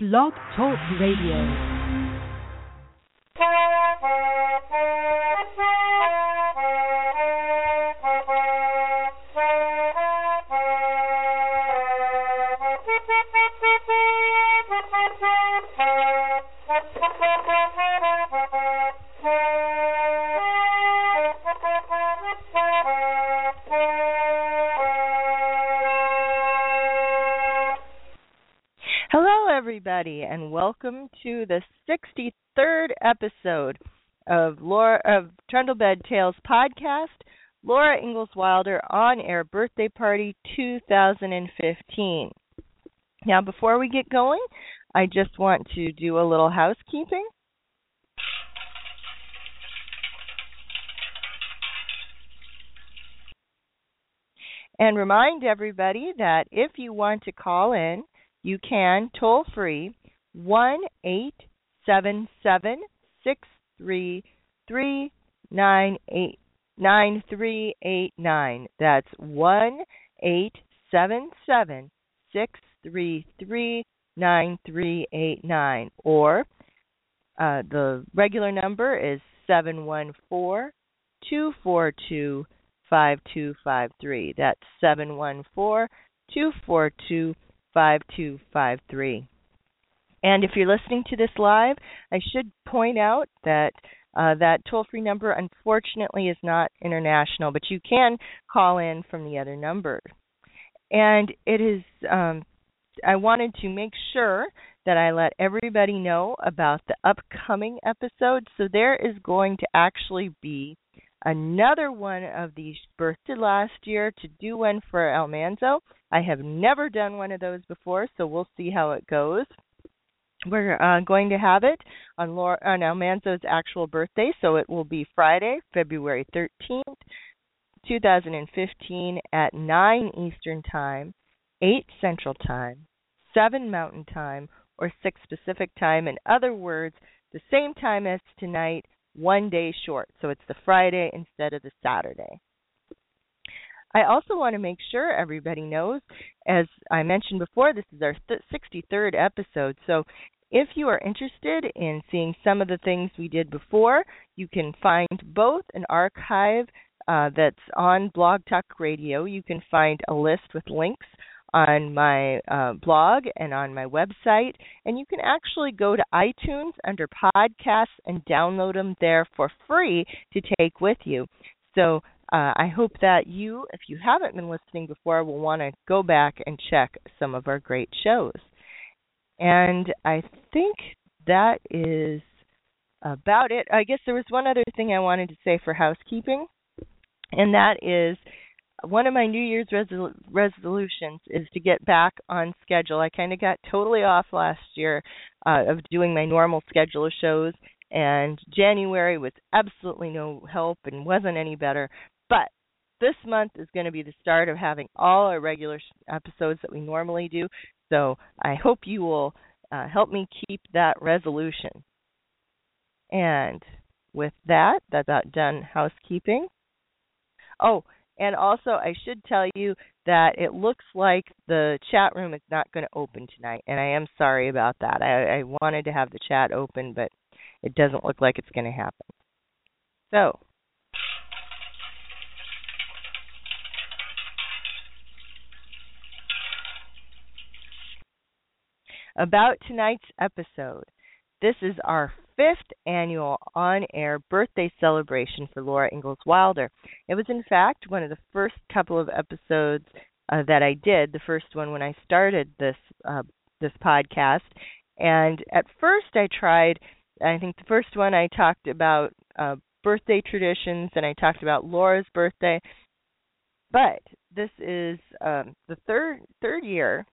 Blog Talk Radio. Everybody, and welcome to the 63rd episode of Laura of Trundlebed Tales podcast. Laura Ingalls Wilder on air birthday party 2015. Now, before we get going, I just want to do a little housekeeping. And remind everybody that if you want to call in, you can toll free 1 877 633 9389. That's 1 877 633 9389. Or uh, the regular number is 714 242 5253. That's 714 242 5253. And if you're listening to this live, I should point out that uh, that toll free number unfortunately is not international, but you can call in from the other number. And it is, um, I wanted to make sure that I let everybody know about the upcoming episode. So there is going to actually be another one of these birthday last year to do one for Almanzo. I have never done one of those before, so we'll see how it goes. We're uh, going to have it on, Laura, on Almanzo's actual birthday, so it will be Friday, February 13th, 2015 at 9 Eastern Time, 8 Central Time, 7 Mountain Time, or 6 Pacific Time. In other words, the same time as tonight, one day short. So it's the Friday instead of the Saturday. I also want to make sure everybody knows, as I mentioned before, this is our th- 63rd episode. So if you are interested in seeing some of the things we did before, you can find both an archive uh, that's on Blog Talk Radio. You can find a list with links on my uh, blog and on my website. And you can actually go to iTunes under podcasts and download them there for free to take with you. So uh, I hope that you, if you haven't been listening before, will want to go back and check some of our great shows. And I think that is about it. I guess there was one other thing I wanted to say for housekeeping, and that is one of my New Year's resol- resolutions is to get back on schedule. I kind of got totally off last year uh, of doing my normal schedule of shows, and January was absolutely no help and wasn't any better. But this month is going to be the start of having all our regular episodes that we normally do. So I hope you will uh, help me keep that resolution. And with that, that's about done housekeeping. Oh, and also, I should tell you that it looks like the chat room is not going to open tonight, and I am sorry about that. I, I wanted to have the chat open, but it doesn't look like it's going to happen. So, about tonight's episode. This is our fifth annual on air birthday celebration for Laura Ingalls Wilder. It was, in fact, one of the first couple of episodes uh, that I did, the first one when I started this uh, this podcast. And at first, I tried. I think the first one I talked about uh, birthday traditions, and I talked about Laura's birthday. But this is um, the third third year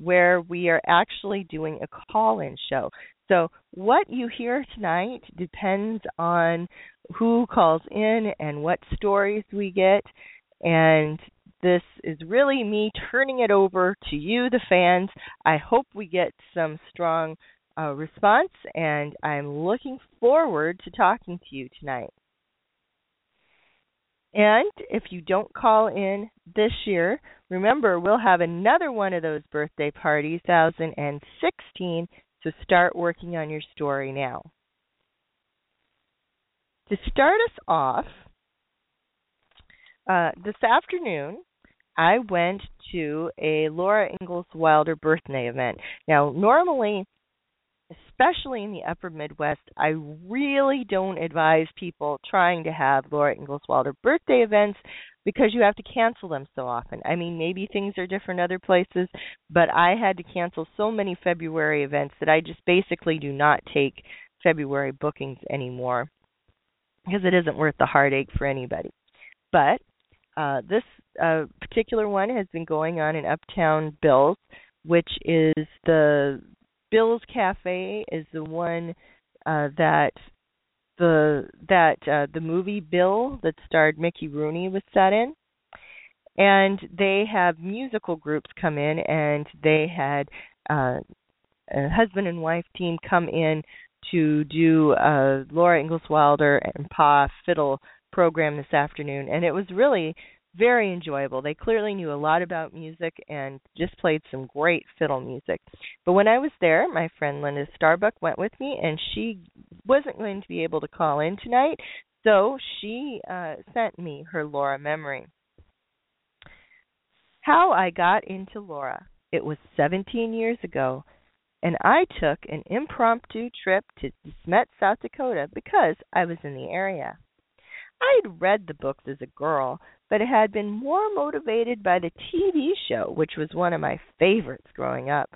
where we are actually doing a call in show. So, what you hear tonight depends on who calls in and what stories we get. And this is really me turning it over to you, the fans. I hope we get some strong uh, response, and I'm looking forward to talking to you tonight. And if you don't call in this year, remember we'll have another one of those birthday parties 2016, so start working on your story now. To start us off, uh, this afternoon I went to a Laura Ingalls Wilder birthday event. Now, normally especially in the upper Midwest, I really don't advise people trying to have Laura Ingalls Wilder birthday events because you have to cancel them so often. I mean, maybe things are different other places, but I had to cancel so many February events that I just basically do not take February bookings anymore because it isn't worth the heartache for anybody. But uh, this uh, particular one has been going on in Uptown Bills, which is the Bill's Cafe is the one uh, that the that uh, the movie Bill that starred Mickey Rooney was set in, and they have musical groups come in, and they had uh, a husband and wife team come in to do a Laura Ingalls Wilder and Pa fiddle program this afternoon, and it was really very enjoyable. They clearly knew a lot about music and just played some great fiddle music. But when I was there, my friend Linda Starbuck went with me, and she wasn't going to be able to call in tonight, so she uh, sent me her Laura memory. How I got into Laura. It was 17 years ago, and I took an impromptu trip to Smet, South Dakota because I was in the area. I had read the books as a girl, but it had been more motivated by the TV show, which was one of my favorites growing up.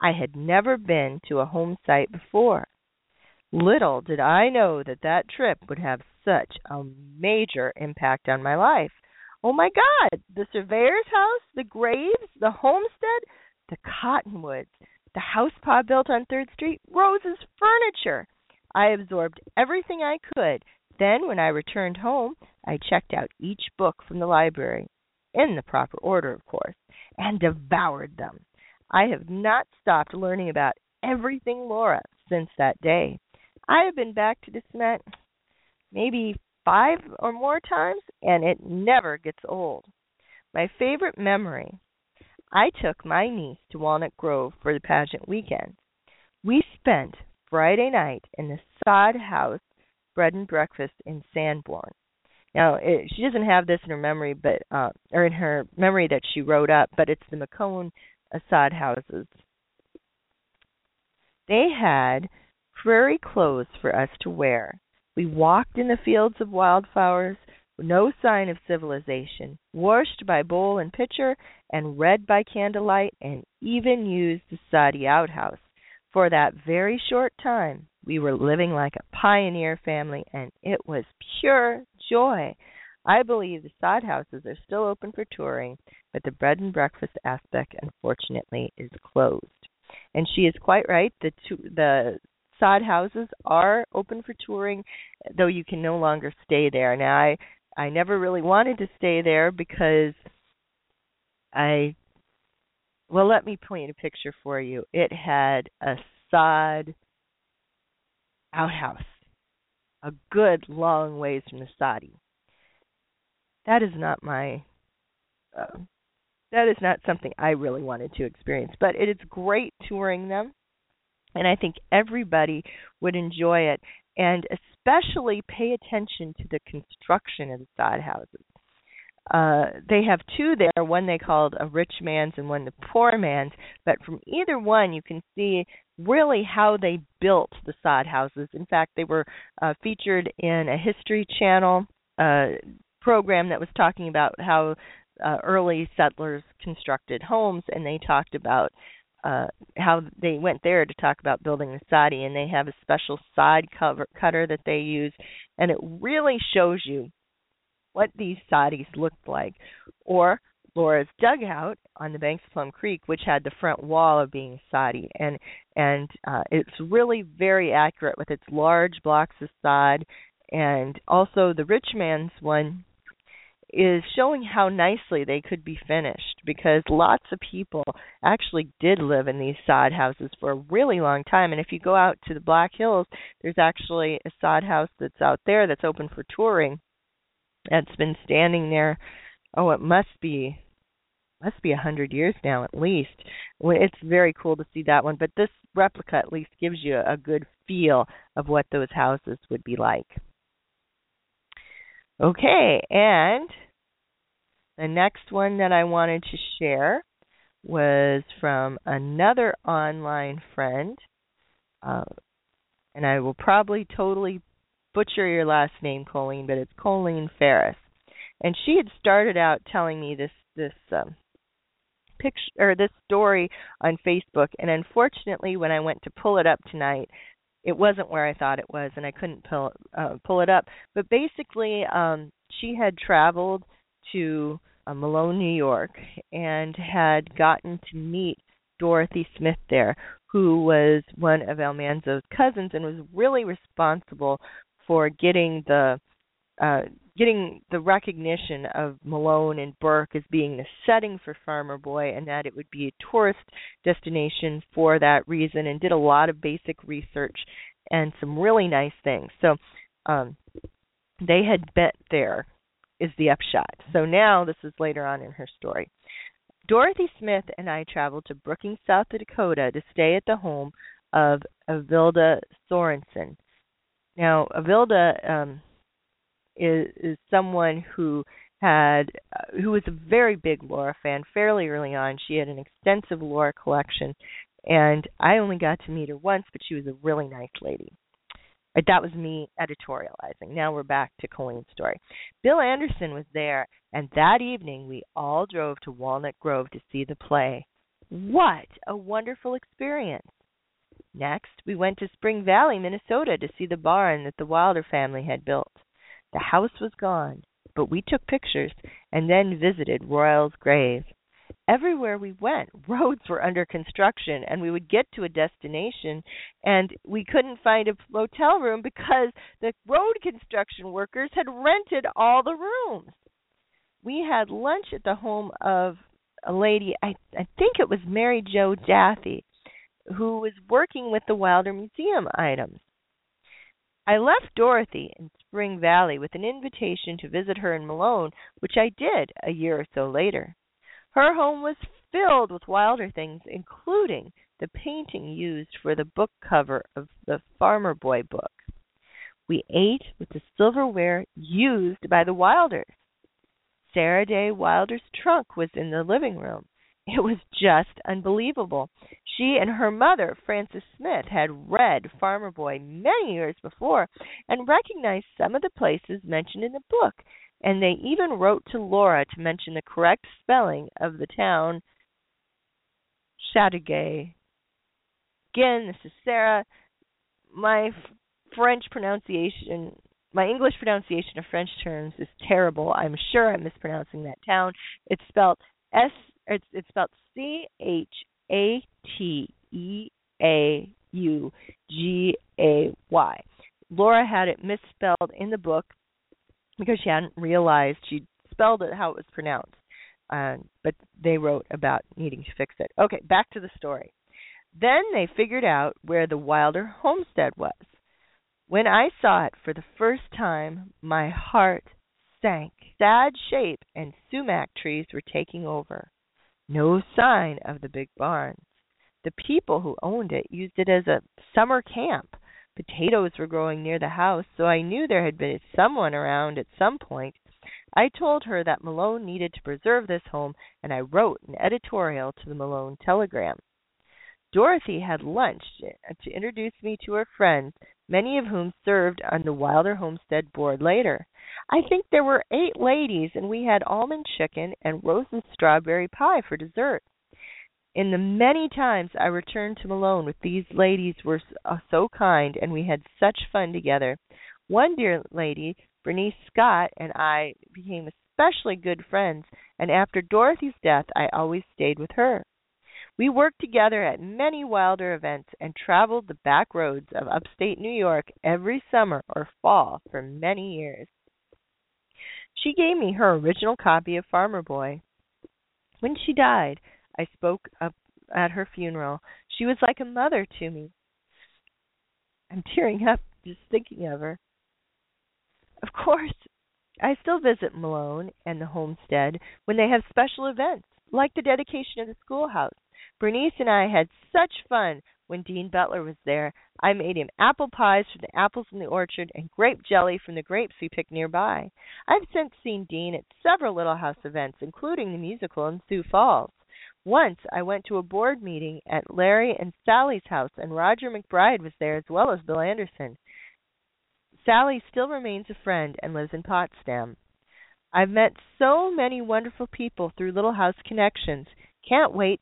I had never been to a home site before. Little did I know that that trip would have such a major impact on my life. Oh my God, the surveyor's house, the graves, the homestead, the cottonwoods, the house Pa built on 3rd Street, Rose's furniture. I absorbed everything I could then, when I returned home, I checked out each book from the library, in the proper order, of course, and devoured them. I have not stopped learning about everything Laura since that day. I have been back to DeSmet maybe five or more times, and it never gets old. My favorite memory I took my niece to Walnut Grove for the pageant weekend. We spent Friday night in the sod house bread and breakfast in Sanborn. Now it, she doesn't have this in her memory, but uh, or in her memory that she wrote up, but it's the McCone Assad houses. They had prairie clothes for us to wear. We walked in the fields of wildflowers, no sign of civilization, washed by bowl and pitcher, and read by candlelight, and even used the Soddy outhouse. For that very short time, we were living like a pioneer family, and it was pure joy. I believe the sod houses are still open for touring, but the bread and breakfast aspect, unfortunately, is closed. And she is quite right. The the sod houses are open for touring, though you can no longer stay there. Now, I I never really wanted to stay there because I well, let me paint a picture for you. It had a sod outhouse, a good long ways from the Sadi. That is not my. Uh, that is not something I really wanted to experience, but it is great touring them, and I think everybody would enjoy it, and especially pay attention to the construction of the sod houses. Uh, they have two there, one they called a rich man's and one the poor man's. But from either one, you can see really how they built the sod houses. In fact, they were uh, featured in a History Channel uh, program that was talking about how uh, early settlers constructed homes, and they talked about uh, how they went there to talk about building the soddy, and they have a special sod cover cutter that they use, and it really shows you what these soddies looked like, or Laura's dugout on the banks of Plum Creek, which had the front wall of being soddy, and and uh, it's really very accurate with its large blocks of sod, and also the rich man's one is showing how nicely they could be finished because lots of people actually did live in these sod houses for a really long time and if you go out to the Black Hills there's actually a sod house that's out there that's open for touring that's been standing there. Oh, it must be must be a hundred years now at least. It's very cool to see that one, but this replica at least gives you a good feel of what those houses would be like. Okay, and the next one that I wanted to share was from another online friend, uh, and I will probably totally butcher your last name, Colleen, but it's Colleen Ferris. And she had started out telling me this this um, picture or this story on Facebook, and unfortunately, when I went to pull it up tonight, it wasn't where I thought it was, and I couldn't pull uh, pull it up. But basically, um, she had traveled to uh, Malone, New York, and had gotten to meet Dorothy Smith there, who was one of Almanzo's cousins and was really responsible for getting the uh, getting the recognition of Malone and Burke as being the setting for Farmer Boy and that it would be a tourist destination for that reason and did a lot of basic research and some really nice things. So um they had bet there is the upshot. So now this is later on in her story. Dorothy Smith and I traveled to Brookings, South Dakota to stay at the home of Avilda Sorensen. Now, Avilda um, is, is someone who had uh, who was a very big Laura fan fairly early on. She had an extensive Laura collection, and I only got to meet her once, but she was a really nice lady. That was me editorializing. Now we're back to Colleen's story. Bill Anderson was there, and that evening we all drove to Walnut Grove to see the play. What a wonderful experience! Next, we went to Spring Valley, Minnesota to see the barn that the Wilder family had built. The house was gone, but we took pictures and then visited Royal's grave. Everywhere we went, roads were under construction, and we would get to a destination and we couldn't find a motel room because the road construction workers had rented all the rooms. We had lunch at the home of a lady, I, I think it was Mary Jo Jaffe, who was working with the Wilder Museum items. I left Dorothy in Spring Valley with an invitation to visit her in Malone, which I did a year or so later. Her home was filled with Wilder things, including the painting used for the book cover of the Farmer Boy book. We ate with the silverware used by the Wilders. Sarah Day Wilder's trunk was in the living room, it was just unbelievable. She and her mother, Frances Smith, had read Farmer Boy many years before and recognized some of the places mentioned in the book, and they even wrote to Laura to mention the correct spelling of the town Chateaugay. Again, this is Sarah. My French pronunciation, my English pronunciation of French terms is terrible. I'm sure I'm mispronouncing that town. It's spelled S it's it's spelled C H A T E A U G A Y. Laura had it misspelled in the book because she hadn't realized she spelled it how it was pronounced. Um, but they wrote about needing to fix it. Okay, back to the story. Then they figured out where the Wilder homestead was. When I saw it for the first time, my heart sank. Sad shape and sumac trees were taking over. No sign of the big barns. The people who owned it used it as a summer camp. Potatoes were growing near the house, so I knew there had been someone around at some point. I told her that Malone needed to preserve this home, and I wrote an editorial to the Malone Telegram. Dorothy had lunch to introduce me to her friends, many of whom served on the Wilder Homestead board later. I think there were eight ladies, and we had almond chicken and roasted strawberry pie for dessert. In the many times I returned to Malone with these ladies were uh, so kind, and we had such fun together. One dear lady, Bernice Scott, and I became especially good friends, and after Dorothy's death I always stayed with her. We worked together at many Wilder events and traveled the back roads of upstate New York every summer or fall for many years. She gave me her original copy of Farmer Boy. When she died, I spoke up at her funeral. She was like a mother to me. I'm tearing up just thinking of her. Of course, I still visit Malone and the homestead when they have special events, like the dedication of the schoolhouse. Bernice and I had such fun when Dean Butler was there. I made him apple pies from the apples in the orchard and grape jelly from the grapes we picked nearby. I've since seen Dean at several Little House events, including the musical in Sioux Falls. Once I went to a board meeting at Larry and Sally's house, and Roger MacBride was there as well as Bill Anderson. Sally still remains a friend and lives in Potsdam. I've met so many wonderful people through Little House Connections. Can't wait.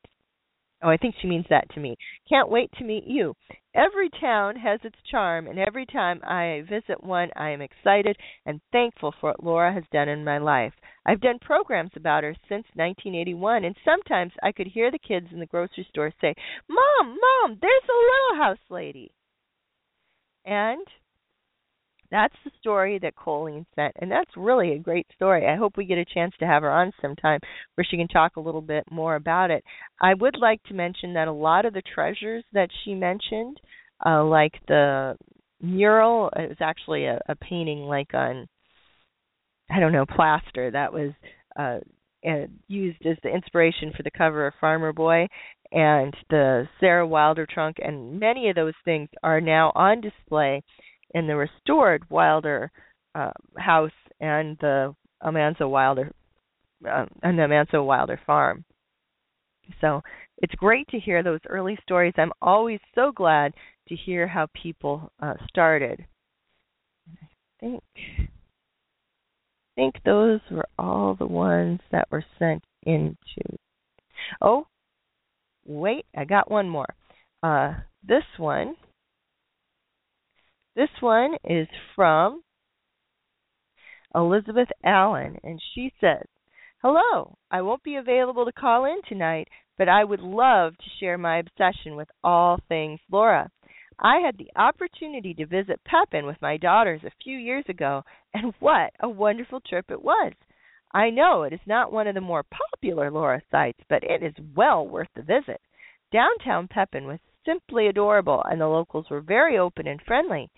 Oh, I think she means that to me. Can't wait to meet you. Every town has its charm, and every time I visit one, I am excited and thankful for what Laura has done in my life. I've done programs about her since 1981, and sometimes I could hear the kids in the grocery store say, Mom, Mom, there's a Little House lady. And that's the story that Colleen sent, and that's really a great story. I hope we get a chance to have her on sometime where she can talk a little bit more about it. I would like to mention that a lot of the treasures that she mentioned, uh, like the mural, it was actually a, a painting like on, I don't know, plaster that was uh, uh, used as the inspiration for the cover of Farmer Boy, and the Sarah Wilder trunk, and many of those things are now on display in the restored Wilder uh, house and the Almanzo Wilder uh, and the Almanzo Wilder farm. So it's great to hear those early stories. I'm always so glad to hear how people uh, started. I think I think those were all the ones that were sent into. Oh, wait, I got one more. Uh, this one this one is from Elizabeth Allen, and she says, Hello, I won't be available to call in tonight, but I would love to share my obsession with all things Laura. I had the opportunity to visit Pepin with my daughters a few years ago, and what a wonderful trip it was. I know it is not one of the more popular Laura sites, but it is well worth the visit. Downtown Pepin was simply adorable, and the locals were very open and friendly.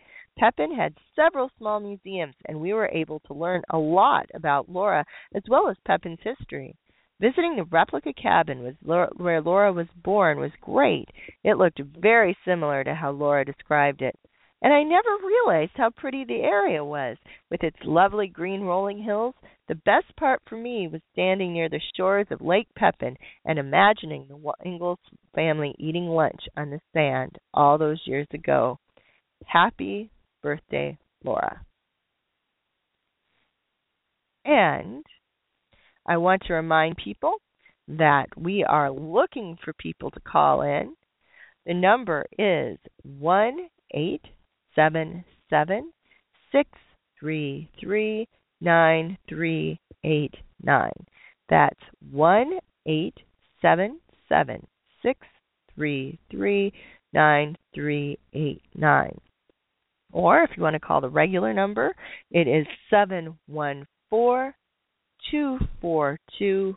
Pepin had several small museums, and we were able to learn a lot about Laura as well as Pepin's history. Visiting the replica cabin was Laura, where Laura was born was great. It looked very similar to how Laura described it. And I never realized how pretty the area was, with its lovely green rolling hills. The best part for me was standing near the shores of Lake Pepin and imagining the Ingalls family eating lunch on the sand all those years ago. Happy birthday, Laura. And I want to remind people that we are looking for people to call in. The number is one eight seven seven six three three nine three eight nine. That's one eight seven seven six three three nine three eight nine. Or if you want to call the regular number, it is 714 242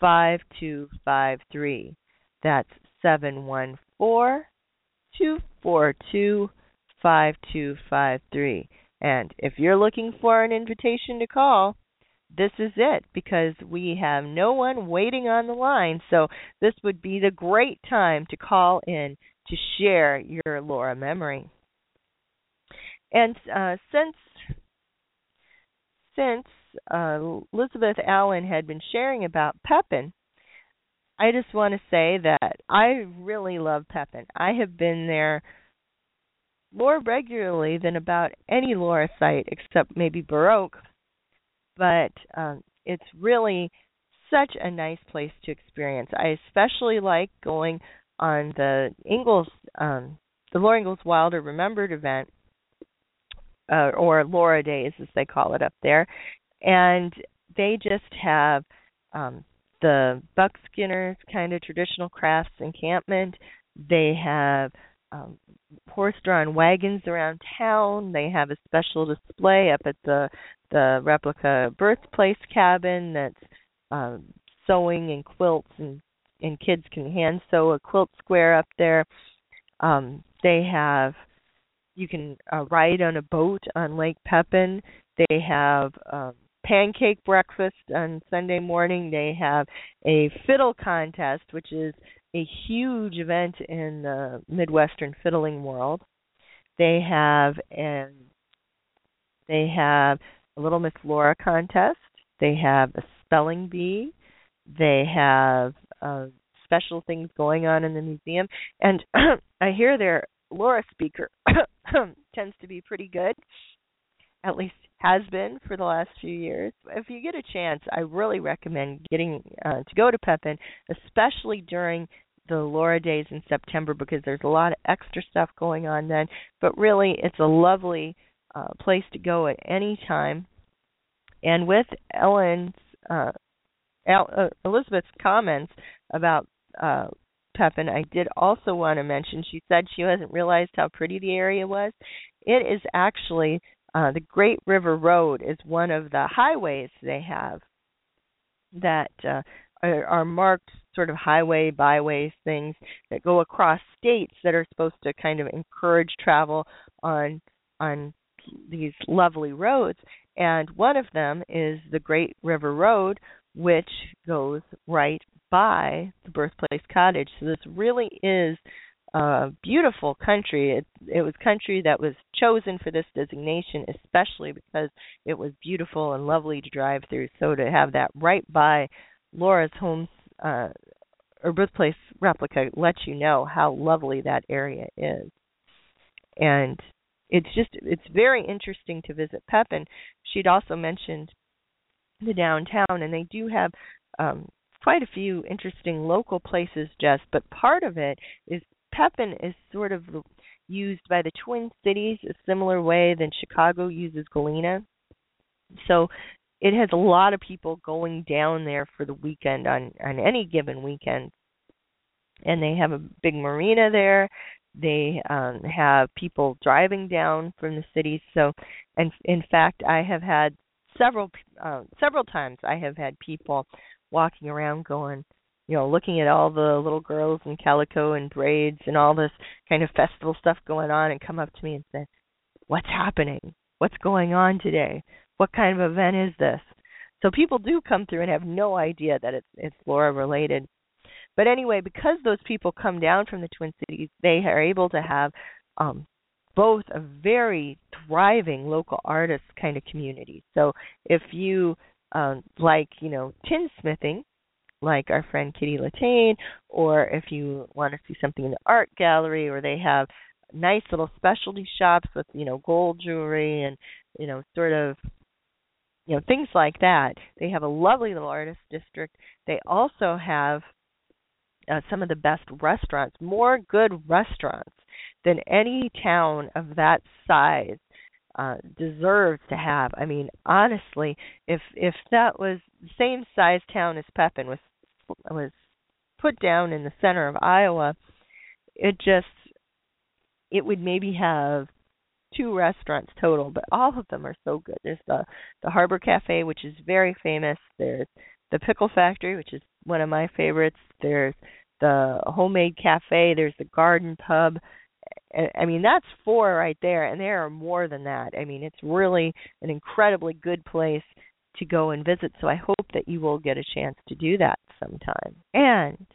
5253. That's 714 242 5253. And if you're looking for an invitation to call, this is it because we have no one waiting on the line. So this would be the great time to call in to share your Laura memory. And uh, since since uh, Elizabeth Allen had been sharing about Pepin, I just want to say that I really love Pepin. I have been there more regularly than about any Laura site except maybe Burr Oak, but um, it's really such a nice place to experience. I especially like going on the Ingalls, um, the Laura Ingalls Wilder Remembered event uh, or Laura Days as they call it up there, and they just have um, the Buck Skinner's kind of traditional crafts encampment. They have um, horse-drawn wagons around town. They have a special display up at the the replica birthplace cabin that's um, sewing and quilts and and kids can hand sew a quilt square up there. Um, they have you can uh, ride on a boat on Lake Pepin. They have um, pancake breakfast on Sunday morning. They have a fiddle contest, which is a huge event in the Midwestern fiddling world. They have and they have a Little Miss Laura contest. They have a spelling bee. They have uh, special things going on in the museum, and I hear their Laura speaker tends to be pretty good. At least has been for the last few years. If you get a chance, I really recommend getting uh, to go to Pepin, especially during the Laura days in September because there's a lot of extra stuff going on then. But really, it's a lovely uh, place to go at any time. And with Ellen's uh, Al, uh, Elizabeth's comments about uh, Pepin, I did also want to mention she said she hasn't realized how pretty the area was. It is actually uh, the Great River Road is one of the highways they have that uh, are, are marked sort of highway byways things that go across states that are supposed to kind of encourage travel on on these lovely roads and one of them is the Great River Road which goes right by the birthplace cottage so this really is a beautiful country it it was country that was chosen for this designation especially because it was beautiful and lovely to drive through so to have that right by Laura's home uh, or birthplace replica lets you know how lovely that area is. And it's just it's very interesting to visit Pepin. She'd also mentioned the downtown, and they do have um, quite a few interesting local places. Just, but part of it is Pepin is sort of used by the Twin Cities a similar way than Chicago uses Galena. So it has a lot of people going down there for the weekend on on any given weekend and they have a big marina there they um have people driving down from the city so and in fact i have had several uh, several times i have had people walking around going you know looking at all the little girls in calico and braids and all this kind of festival stuff going on and come up to me and say what's happening what's going on today what kind of event is this? So people do come through and have no idea that it's it's Laura related. But anyway, because those people come down from the Twin Cities, they are able to have um, both a very thriving local artist kind of community. So if you um, like, you know, tinsmithing, like our friend Kitty Latane, or if you want to see something in the art gallery, or they have nice little specialty shops with, you know, gold jewelry and, you know, sort of you know things like that. They have a lovely little artist district. They also have uh, some of the best restaurants, more good restaurants than any town of that size uh, deserves to have. I mean, honestly, if if that was the same size town as Pepin was was put down in the center of Iowa, it just it would maybe have two restaurants total, but all of them are so good. There's the the Harbor Cafe, which is very famous. There's the Pickle Factory, which is one of my favorites. There's the Homemade Cafe. There's the Garden Pub. I mean, that's four right there, and there are more than that. I mean, it's really an incredibly good place to go and visit. So I hope that you will get a chance to do that sometime. And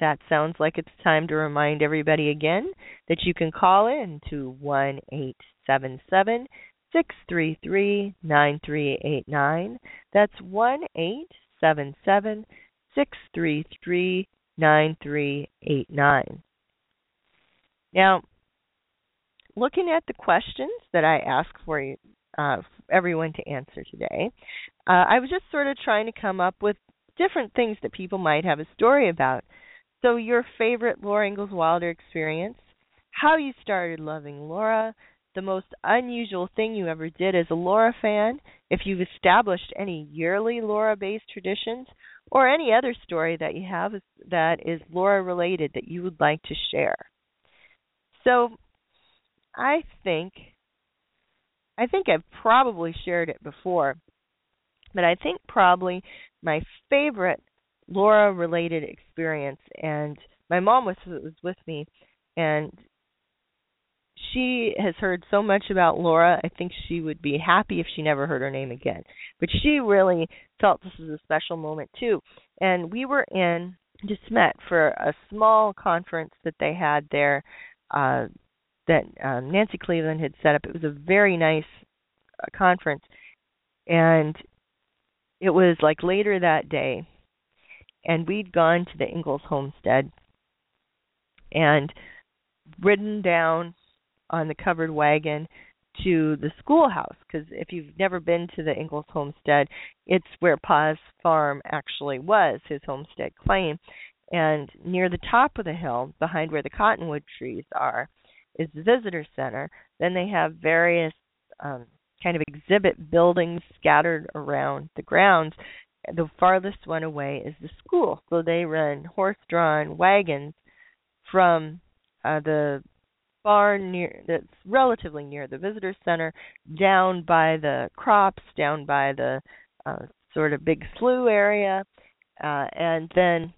that sounds like it's time to remind everybody again that you can call in to one eight seven seven six three three nine three eight nine. That's one eight seven seven six three three nine three eight nine. Now, looking at the questions that I asked for you, uh, everyone to answer today, uh, I was just sort of trying to come up with different things that people might have a story about. So, your favorite Laura Ingalls Wilder experience, how you started loving Laura, the most unusual thing you ever did as a Laura fan, if you've established any yearly Laura based traditions, or any other story that you have that is Laura related that you would like to share. So, I think I think I've probably shared it before, but I think probably my favorite Laura related experience and my mom was was with me and she has heard so much about Laura. I think she would be happy if she never heard her name again. But she really felt this was a special moment too. And we were in De Smet for a small conference that they had there uh, that um, Nancy Cleveland had set up. It was a very nice uh, conference, and it was like later that day, and we'd gone to the Ingalls homestead and ridden down on the covered wagon to the schoolhouse because if you've never been to the Ingalls homestead, it's where Pa's farm actually was, his homestead claim. And near the top of the hill, behind where the cottonwood trees are, is the visitor center. Then they have various um, kind of exhibit buildings scattered around the grounds. The farthest one away is the school, so they run horse-drawn wagons from uh, the barn near that's relatively near the visitor center down by the crops down by the uh, sort of big slough area uh, and then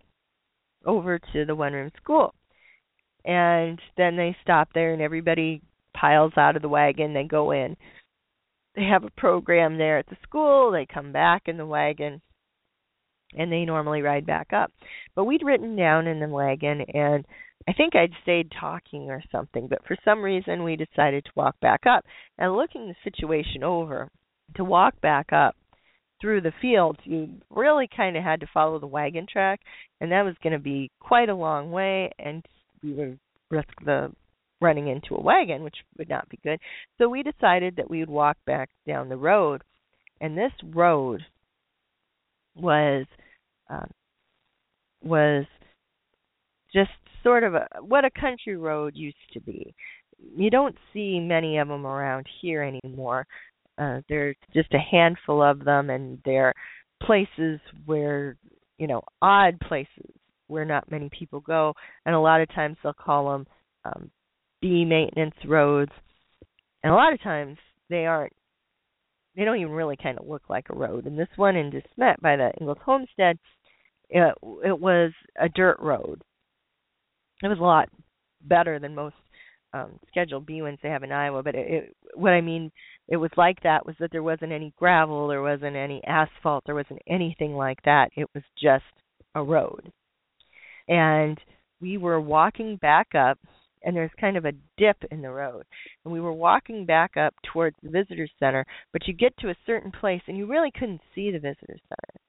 over to the one room school. And then they stop there and everybody piles out of the wagon. They go in. They have a program there at the school. They come back in the wagon and they normally ride back up. But we'd ridden down in the wagon and I think I'd stayed talking or something, but for some reason we decided to walk back up. And looking the situation over, to walk back up through the fields, you really kind of had to follow the wagon track, and that was going to be quite a long way, and we would risk the running into a wagon, which would not be good. So we decided that we would walk back down the road, and this road was um, was just sort of a what a country road used to be. You don't see many of them around here anymore. Uh, there's just a handful of them, and they're places where you know odd places where not many people go, and a lot of times they'll call them um, B maintenance roads, and a lot of times they aren't. They don't even really kind of look like a road. And this one in De Smet by the Ingalls Homestead, it, it was a dirt road it was a lot better than most um scheduled B ones they have in Iowa. But it, it, what I mean, it was like that was that there wasn't any gravel, there wasn't any asphalt, there wasn't anything like that. It was just a road, and we were walking back up. And there's kind of a dip in the road. And we were walking back up towards the visitor center, but you get to a certain place and you really couldn't see the visitor center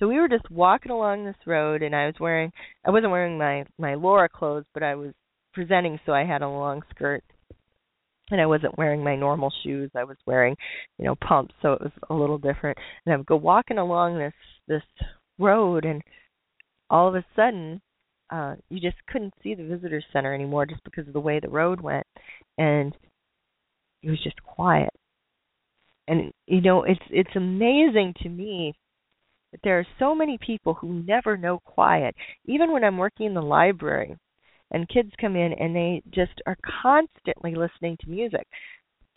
so we were just walking along this road, and I was wearing I wasn't wearing my my Laura clothes, but I was presenting, so I had a long skirt, and I wasn't wearing my normal shoes. I was wearing, you know, pumps, so it was a little different. And I would go walking along this this road, and all of a sudden, uh, you just couldn't see the visitor center anymore, just because of the way the road went, and it was just quiet. And you know, it's it's amazing to me that there are so many people who never know quiet. Even when I'm working in the library and kids come in and they just are constantly listening to music,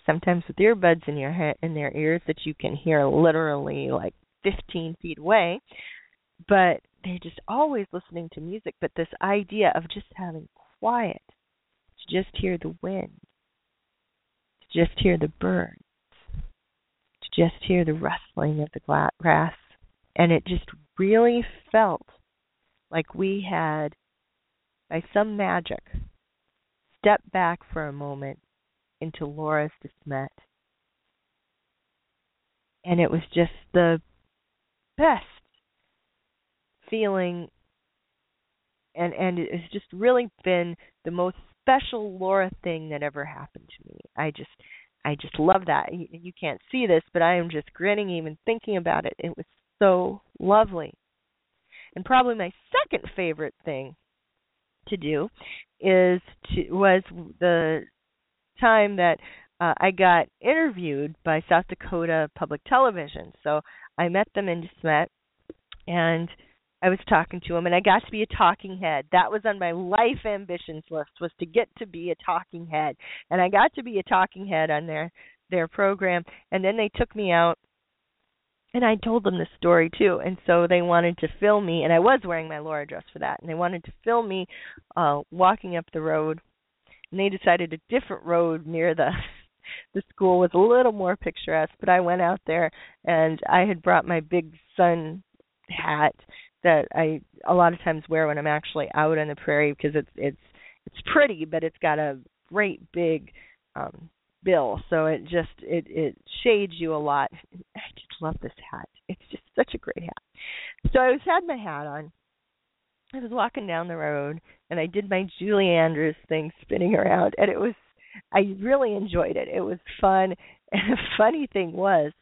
sometimes with earbuds in your head in their ears that you can hear literally like 15 feet away, but they're just always listening to music. But this idea of just having quiet, to just hear the wind, to just hear the birds, to just hear the rustling of the grass and it just really felt like we had, by some magic, stepped back for a moment into Laura's De Smet. And it was just the best feeling and and it's just really been the most special Laura thing that ever happened to me. I just I just love that. You, you can't see this, but I am just grinning even thinking about it. It was so lovely. And probably my second favorite thing to do is to was the time that uh, I got interviewed by South Dakota Public Television. So I met them in De Smet, and I was talking to them, and I got to be a talking head. That was on my life ambitions list was to get to be a talking head, and I got to be a talking head on their their program. And then they took me out and I told them the story too, and so they wanted to film me, and I was wearing my Laura dress for that, and they wanted to film me uh walking up the road and they decided a different road near the the school was a little more picturesque. But I went out there, and I had brought my big sun hat that I a lot of times wear when I'm actually out on the prairie because it's it's it's pretty, but it's got a great big um bill, so it just it it shades you a lot. I just love this hat. It's just such a great hat. So I was had my hat on. I was walking down the road and I did my Julie Andrews thing spinning around and it was I really enjoyed it. It was fun. And the funny thing was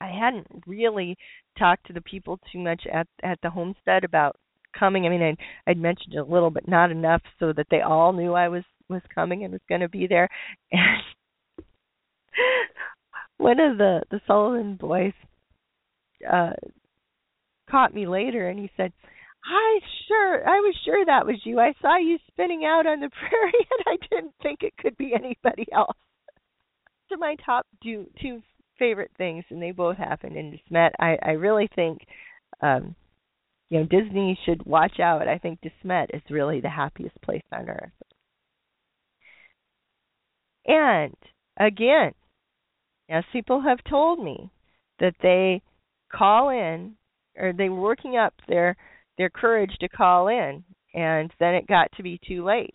I hadn't really talked to the people too much at at the homestead about coming. I mean, I'd, I'd mentioned it a little, but not enough so that they all knew I was was coming and was going to be there. And one of the the Sullivan boys uh caught me later, and he said, "I sure, I was sure that was you. I saw you spinning out on the prairie, and I didn't think it could be anybody else." to my top two two favorite things, and they both happened in De Smet. I I really think. um you know Disney should watch out. I think De Smet is really the happiest place on earth. And again, as people have told me that they call in or they were working up their their courage to call in and then it got to be too late.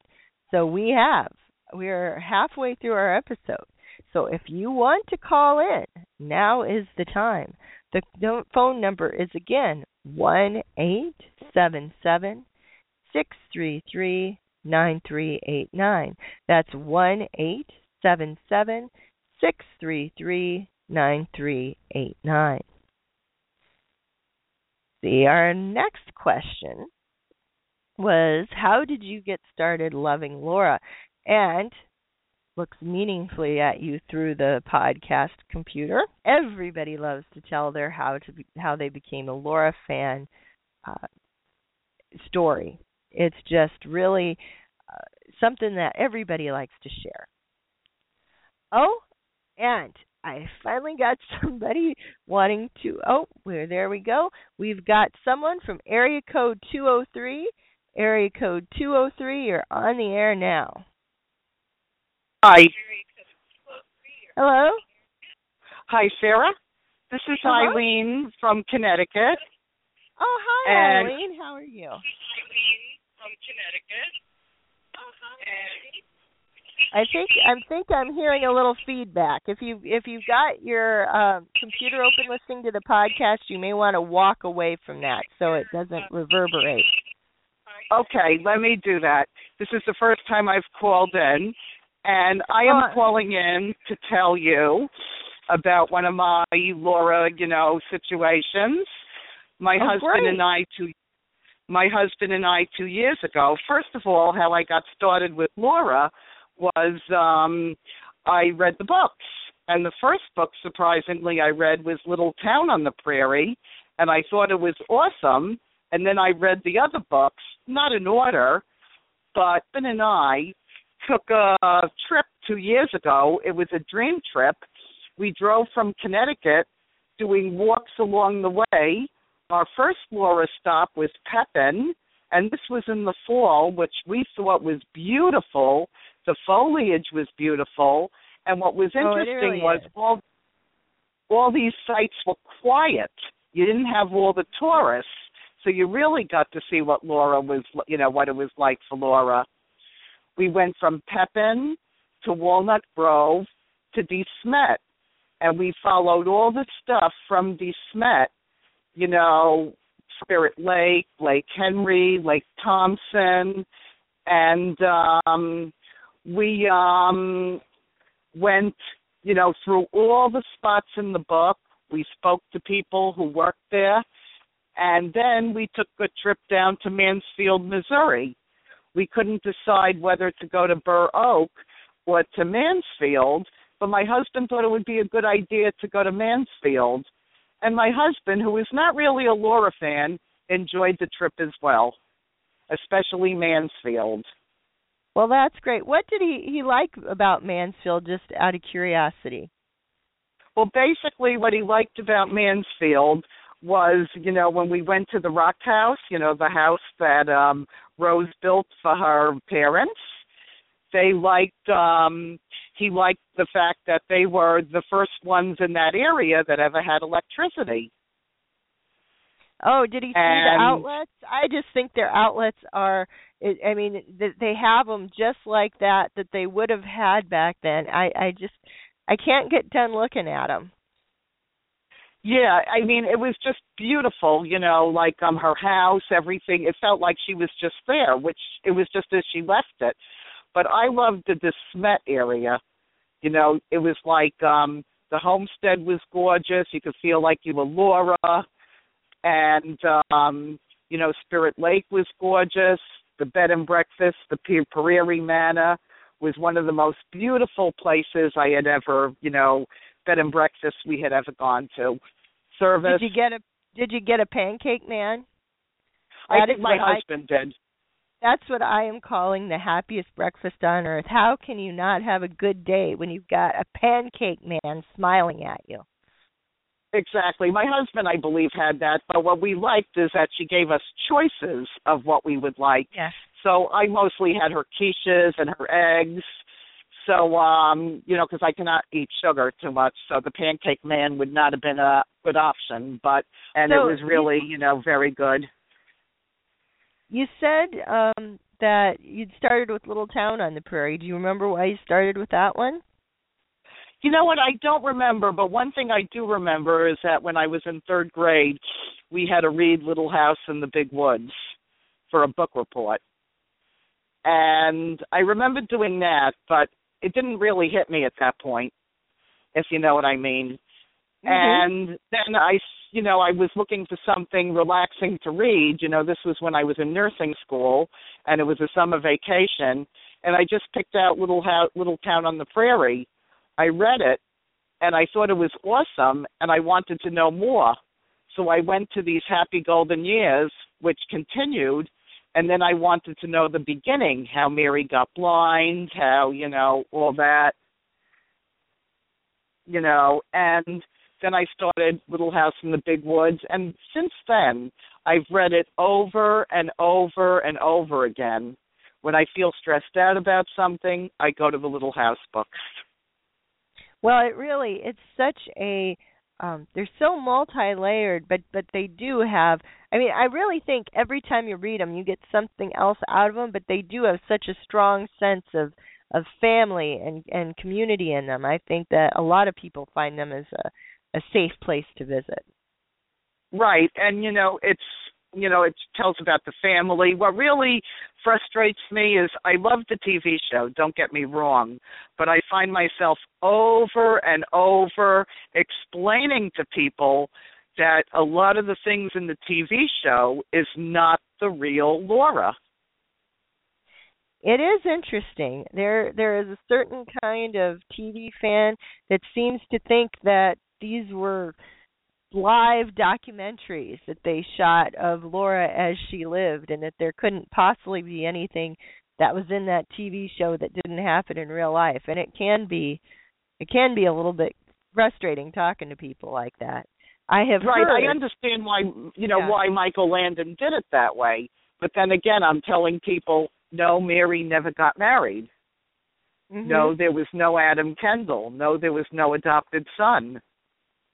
So we have we're halfway through our episode. So if you want to call in, now is the time. The phone number is again one eight seven seven six three three 9389. That's 1 877 633 9389. See, our next question was How did you get started loving Laura? And looks meaningfully at you through the podcast computer. Everybody loves to tell their how to be, how they became a Laura fan uh, story. It's just really uh, something that everybody likes to share. Oh, and I finally got somebody wanting to. Oh, where there we go. We've got someone from area code 203. Area code 203, you're on the air now. Hi. Hello. Hi, Sarah. This is Hello? Eileen from Connecticut. Oh, hi, And- Eileen. How are you? From Connecticut. I think I think I'm hearing a little feedback. If you if you've got your um, computer open listening to the podcast, you may want to walk away from that so it doesn't reverberate. Okay, let me do that. This is the first time I've called in, and I am calling in to tell you about one of my Laura, you know, situations. My Oh, husband great. and I two my husband and I two years ago. First of all, how I got started with Laura was um I read the books. And the first book surprisingly I read was Little Town on the Prairie and I thought it was awesome. And then I read the other books, not in order, but Ben and I took a trip two years ago. It was a dream trip. We drove from Connecticut doing walks along the way. Our first Laura stop was Pepin, and this was in the fall, which we thought was beautiful. The foliage was beautiful, and what was Oh, interesting really was is. all all these sites were quiet. You didn't have all the tourists, so you really got to see what Laura was, you know, what it was like for Laura. We went from Pepin to Walnut Grove to De Smet, and we followed all the stuff from De Smet, you know, Spirit Lake, Lake Henry, Lake Thompson, and um we um went, you know, through all the spots in the book. We spoke to people who worked there, and then we took a trip down to Mansfield, Missouri. We couldn't decide whether to go to Burr Oak or to Mansfield, but my husband thought it would be a good idea to go to Mansfield. And my husband, who is not really a Laura fan, enjoyed the trip as well, especially Mansfield. Well, that's great. What did he he like about Mansfield? Just out of curiosity. Well, basically, what he liked about Mansfield was, you know, when we went to the Rock House, you know, the house that um Rose built for her parents, They liked um he liked the fact that they were the first ones in that area that ever had electricity. Oh, did he see And- the outlets? I just think their outlets are. I mean, they have them just like that that they would have had back then. I I just I can't get done looking at them. Yeah, I mean it was just beautiful, you know, like um her house, everything. It felt like she was just there, which it was just as she left it. But I loved the De Smet area. You know, it was like um the homestead was gorgeous. You could feel like you were Laura and um you know, Spirit Lake was gorgeous. The bed and breakfast, the Prairie Manor was one of the most beautiful places I had ever, you know, bed and breakfast we had ever gone to. Service. Did you get a Did you get a pancake man? I that think my what I- husband did. That's what I am calling the happiest breakfast on earth. How can you not have a good day when you've got a pancake man smiling at you? Exactly. My husband, I believe, had that. But what we liked is that she gave us choices of what we would like. Yes. So I mostly had her quiches and her eggs. So, um, you know, because I cannot eat sugar too much, so the pancake man would not have been a good option. But and So it was really, you know, very good. You said um that you'd started with Little Town on the Prairie. Do you remember why you started with that one? You know what? I don't remember, but one thing I do remember is that when I was in third grade, we had to read Little House in the Big Woods for a book report. And I remember doing that, but it didn't really hit me at that point, if you know what I mean. Mm-hmm. And then I, you know, I was looking for something relaxing to read. You know, this was when I was in nursing school, and it was a summer vacation, and I just picked out Little House, Little Town on the Prairie. I read it, and I thought it was awesome, and I wanted to know more. So I went to these happy golden years, which continued, and then I wanted to know the beginning, how Mary got blind, how you know all that, you know, and then I started Little House in the Big Woods, and since then I've read it over and over and over again. When I feel stressed out about something, I go to the Little House books. Well, it really it's such a um they're so multi-layered, but but they do have I mean, I really think every time you read them you get something else out of them, but they do have such a strong sense of of family and and community in them. I think that a lot of people find them as a a safe place to visit. Right, and you know, it's you know, it tells about the family. What really frustrates me is I love the TV show, don't get me wrong, but I find myself over and over explaining to people that a lot of the things in the TV show is not the real Laura. It is interesting. There there is a certain kind of TV fan that seems to think that these were live documentaries that they shot of Laura as she lived and that there couldn't possibly be anything that was in that TV show that didn't happen in real life and it can be it can be a little bit frustrating talking to people like that. I have Right, heard I understand why you know Yeah. why Michael Landon did it that way, but then again, I'm telling people, no, Mary never got married. Mhm. No, there was no Adam Kendall. No, there was no adopted son.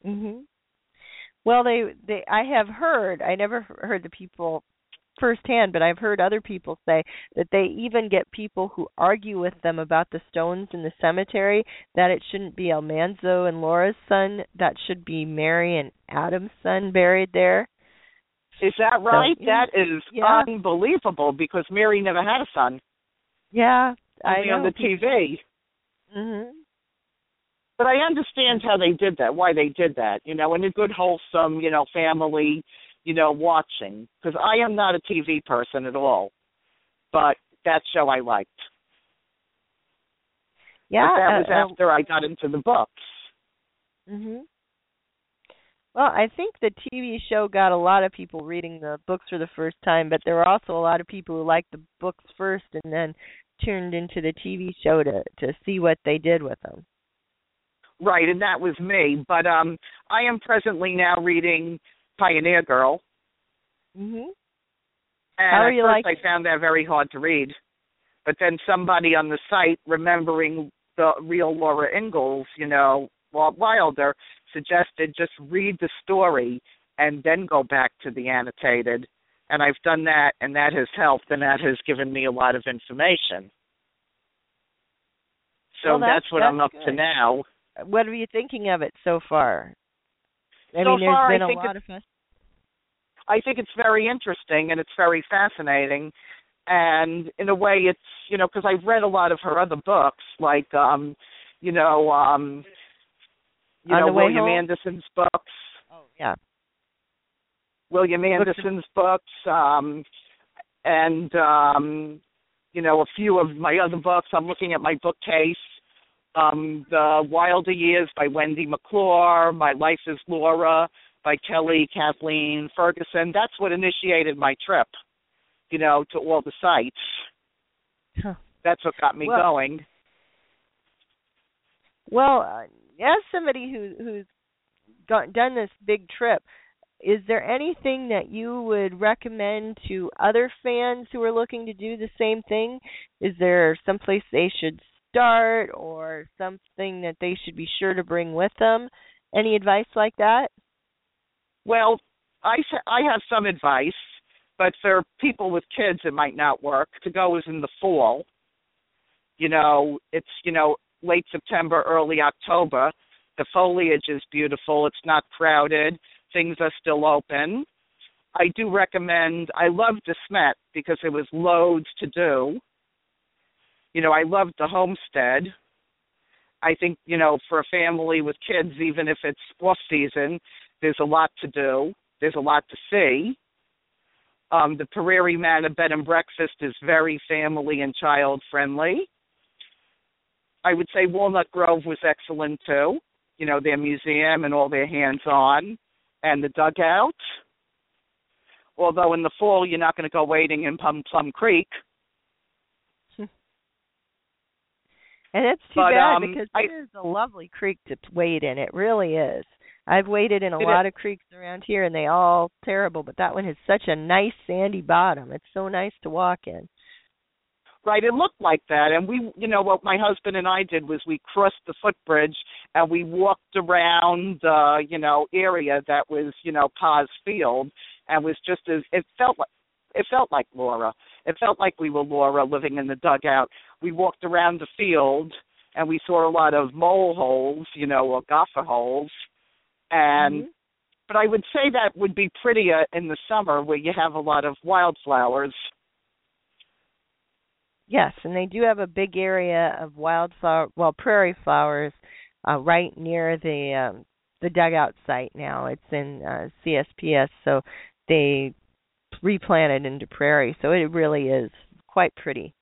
Mhm. Well, they they I have heard. I never heard the people firsthand, but I've heard other people say that they even get people who argue with them about the stones in the cemetery that it shouldn't be Almanzo and Laura's son, that should be Mary and Adam's son buried there. Is that right? yeah. that is Yeah. unbelievable because Mary never had a son. Yeah, I Only know. on the TV. Mhm. But I understand how they did that, why they did that, you know, in a good, wholesome, you know, family, you know, watching. Because I am not a TV person at all, but that show I liked. Yeah, but that was uh, uh, after I got into the books. Mhm. Well, I think the TV show got a lot of people reading the books for the first time, but there were also a lot of people who liked the books first and then turned into the TV show to to see what they did with them. Right, and that was me. But um I am presently now reading Pioneer Girl. Mhm. And How are you like- I found that very hard to read. But then somebody on the site, remembering the real Laura Ingalls, you know, Walt Wilder, suggested just read the story and then go back to the annotated. And I've done that, and that has helped, and that has given me a lot of information. So Well, that's- that's, what that's I'm up to now. What are you thinking of it so far? I So mean, there's far, I been a think lot it's- of us. I think it's very interesting and it's very fascinating. And in a way, it's you know because I've read a lot of her other books, like um, you know, um, you On know the William Home? Anderson's books, Oh, yeah. William Anderson's books, um, and um, you know a few of my other books. I'm looking at my bookcase. Um, the Wilder Years by Wendy McClure, My Life is Laura by Kelly Kathleen Ferguson. That's what initiated my trip, you know, to all the sites. Huh. That's what got me Well- going. Well, uh, as somebody who who's done this big trip, is there anything that you would recommend to other fans who are looking to do the same thing? Is there someplace they should start or something that they should be sure to bring with them? Any advice like that? Well, I I have some advice, but for people with kids, it might not work. To go is in the fall. You know, it's you know late September, early October. The foliage is beautiful. It's not crowded. Things are still open. I do recommend. I loved Smet because there was loads to do. You know, I loved the homestead. I think you know for a family with kids, even if it's off season, there's a lot to do. There's a lot to see. Um, the Prairie Manor Bed and Breakfast is very family and child friendly. I would say Walnut Grove was excellent too. You know, their museum and all their hands on, and the dugout. Although in the fall you're not going to go wading in Plum Plum Creek. And it's too But, bad um, because I- it is a lovely creek to wade in. It really is. I've waded in a lot of creeks around here, and they all terrible. But that one has such a nice sandy bottom. It's so nice to walk in. Right, it looked like that, and we, you know, what my husband and I did was we crossed the footbridge and we walked around the, you know, area that was, you know, Pa's field, and was just as it felt like it felt like Laura. It felt like we were Laura living in the dugout. We walked around the field and we saw a lot of mole holes, you know, or gopher holes, and Mhm. but I would say that would be prettier in the summer where you have a lot of wildflowers. Yes, and they do have a big area of wildflower, well, prairie flowers, uh, right near the um, the dugout site. Now it's in uh, CSPS, so they replanted into prairie. So it really is quite pretty.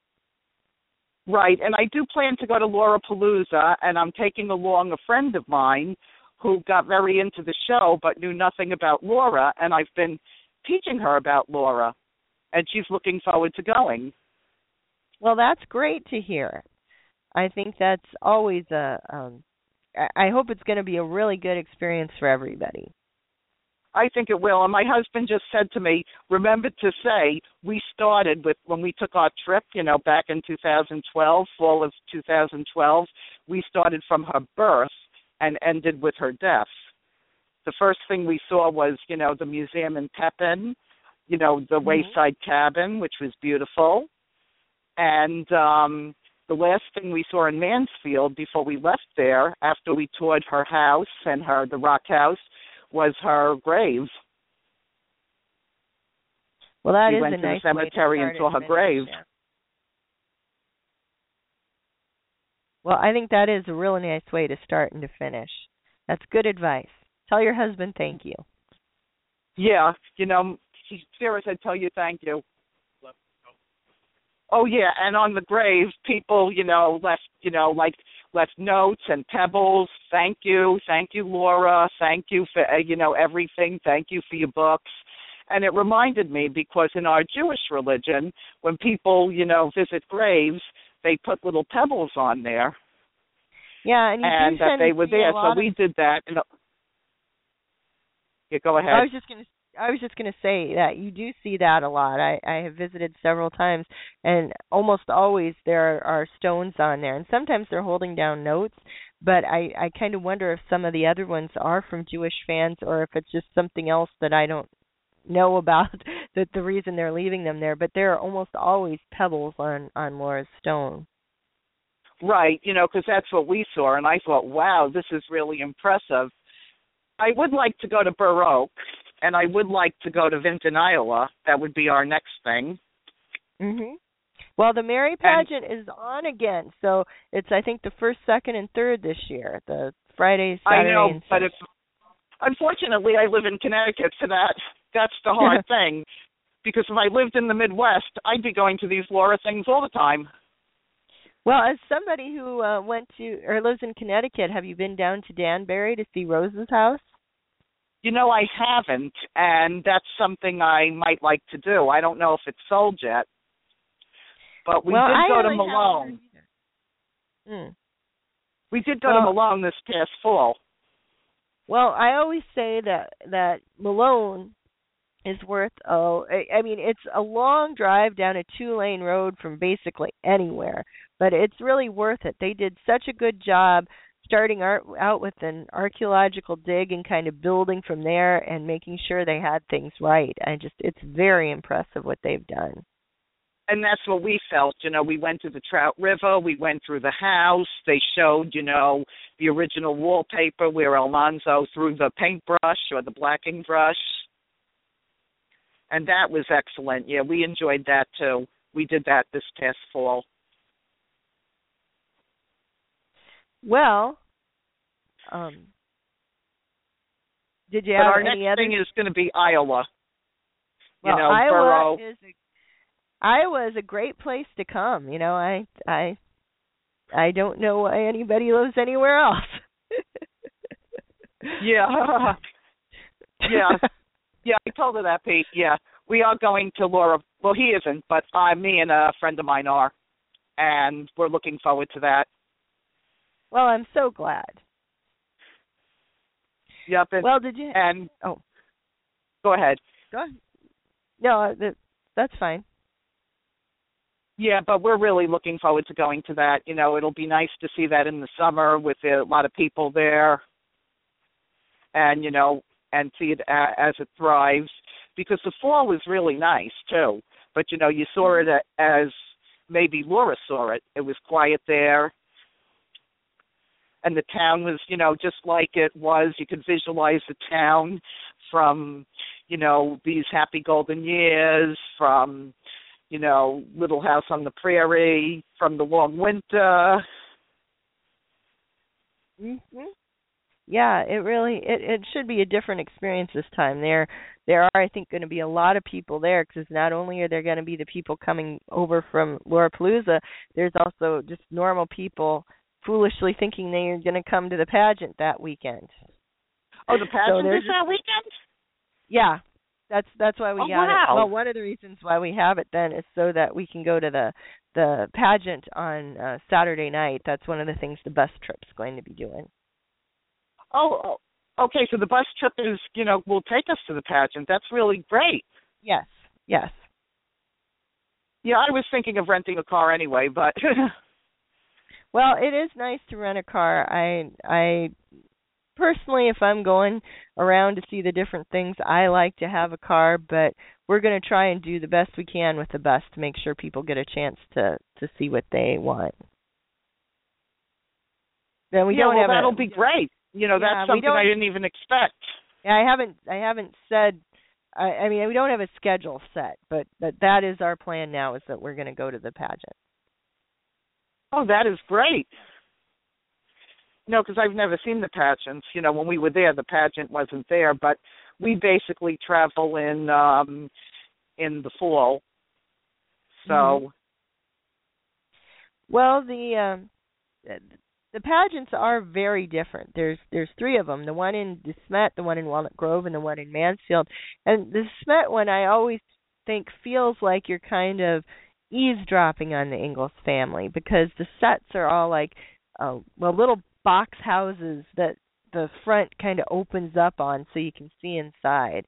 Right, and I do plan to go to Laurapalooza, and I'm taking along a friend of mine who got very into the show but knew nothing about Laura, and I've been teaching her about Laura, and she's looking forward to going. Well, that's great to hear. I think that's always a. Um, I hope it's going to be a really good experience for everybody. I think it will. And my husband just said to me, remember to say we started with when we took our trip, you know, back in 2012, fall of 2012, we started from her birth and ended with her death. The first thing we saw was, you know, the museum in Pepin, you know, the Mhm. wayside cabin, which was beautiful. And um the last thing we saw in Mansfield before we left there, after we toured her house and her the rock house, was her grave. Well, that We is went a to the nice cemetery way to and saw her grave. yeah. Well, I think that is a really nice way to start and to finish. That's good advice. Tell your husband thank you. Yeah, you know, she, Sarah said, "Tell you thank you." Oh yeah, and on the grave, people, you know, left, you know, like left notes and pebbles. Thank you, thank you, Laura. Thank you for, uh, you know, everything. Thank you for your books. And it reminded me because in our Jewish religion, when people, you know, visit graves, they put little pebbles on there, Yeah, and you and that they were there. So we did that. And, yeah, go ahead. I was just going to I was just going to say that you do see that a lot. I I have visited several times and almost always there are, stones on there and sometimes they're holding down notes, but I I kind of wonder if some of the other ones are from Jewish fans or if it's just something else that I don't know about that the reason they're leaving them there, but there are almost always pebbles on on Laura's stone. Right, you know, because that's what we saw, and I thought, wow, this is really impressive. I would like to go to Oak, and I would like to go to Vinton, Iowa. That would be our next thing. Mhm. Well, the Mary pageant and, is on again, so it's I think the first, second, and third this year. The Friday, Saturday, I know, but it's unfortunately I live in Connecticut, so that that's the hard thing. Because if I lived in the Midwest, I'd be going to these Laura things all the time. Well, as somebody who uh, went to or lives in Connecticut, have you been down to Danbury to see Rose's house? You know, I haven't, and that's something I might like to do. I don't know if it's sold yet, but we well, did I go to Malone. Mm. We did go well, to Malone this past fall. Well, I always say that that Malone is worth oh I mean it's a long drive down a two lane road from basically anywhere but it's really worth it they did such a good job starting art, out with an archaeological dig and kind of building from there and making sure they had things right i just it's very impressive what they've done and that's what we felt you know we went to the trout river we went through the house they showed you know the original wallpaper where Almanzo threw the paintbrush or the blacking brush and that was excellent. Yeah, we enjoyed that too. We did that this past fall. Well, um, did you but have our any next other? thing is going to be Iowa. Well, you know, Iowa Burrow. is a, Iowa is a great place to come. You know, I I I don't know why anybody lives anywhere else. yeah. yeah. Yeah, I told her that, Pete. Yeah, we are going to Laura. Well, he isn't, but I, me and a friend of mine are, and we're looking forward to that. Well, I'm so glad. Yep. And, well, did you? And oh, go ahead. Go ahead. No, that, that's fine. Yeah, but we're really looking forward to going to that. You know, it'll be nice to see that in the summer with a lot of people there, and you know, and see it as it thrives because the fall was really nice too. But you know, you saw mm-hmm. it as maybe Laura saw it. It was quiet there. And the town was, you know, just like it was. You could visualize the town from, you know, these happy golden years, from, you know, Little House on the Prairie, from the long winter. Mhm yeah, it really it it should be a different experience this time. There there are I think going to be a lot of people there because not only are there going to be the people coming over from Laurapalooza, there's also just normal people foolishly thinking they're going to come to the pageant that weekend. Oh, the pageant so is that weekend? Yeah. That's that's why we oh, got wow. it. Well, one of the reasons why we have it then is so that we can go to the the pageant on uh, Saturday night. That's one of the things the bus trip's going to be doing. Oh, okay. So the bus trip is, you know, will take us to the pageant. That's really great. Yes. Yes. Yeah, I was thinking of renting a car anyway, but Well, it is nice to rent a car. I I personally if I'm going around to see the different things, I like to have a car, but we're going to try and do the best we can with the bus to make sure people get a chance to to see what they want. Then we yeah, don't well, have that'll a, be great. You know, yeah, that's something I didn't even expect. Yeah, I haven't I haven't said I, I mean we don't have a schedule set, but but that is our plan now is that we're going to go to the pageant. Oh, that is great. No, because I've never seen the pageants. You know, when we were there, the pageant wasn't there, but we basically travel in um in the fall. So. Mm-hmm. Well, the um, the pageants are very different. There's there's three of them. The one in De Smet, the one in Walnut Grove, and the one in Mansfield. And the De Smet one, I always think feels like you're kind of eavesdropping on the Ingalls family because the sets are all like uh, well little box houses that the front kind of opens up on so you can see inside.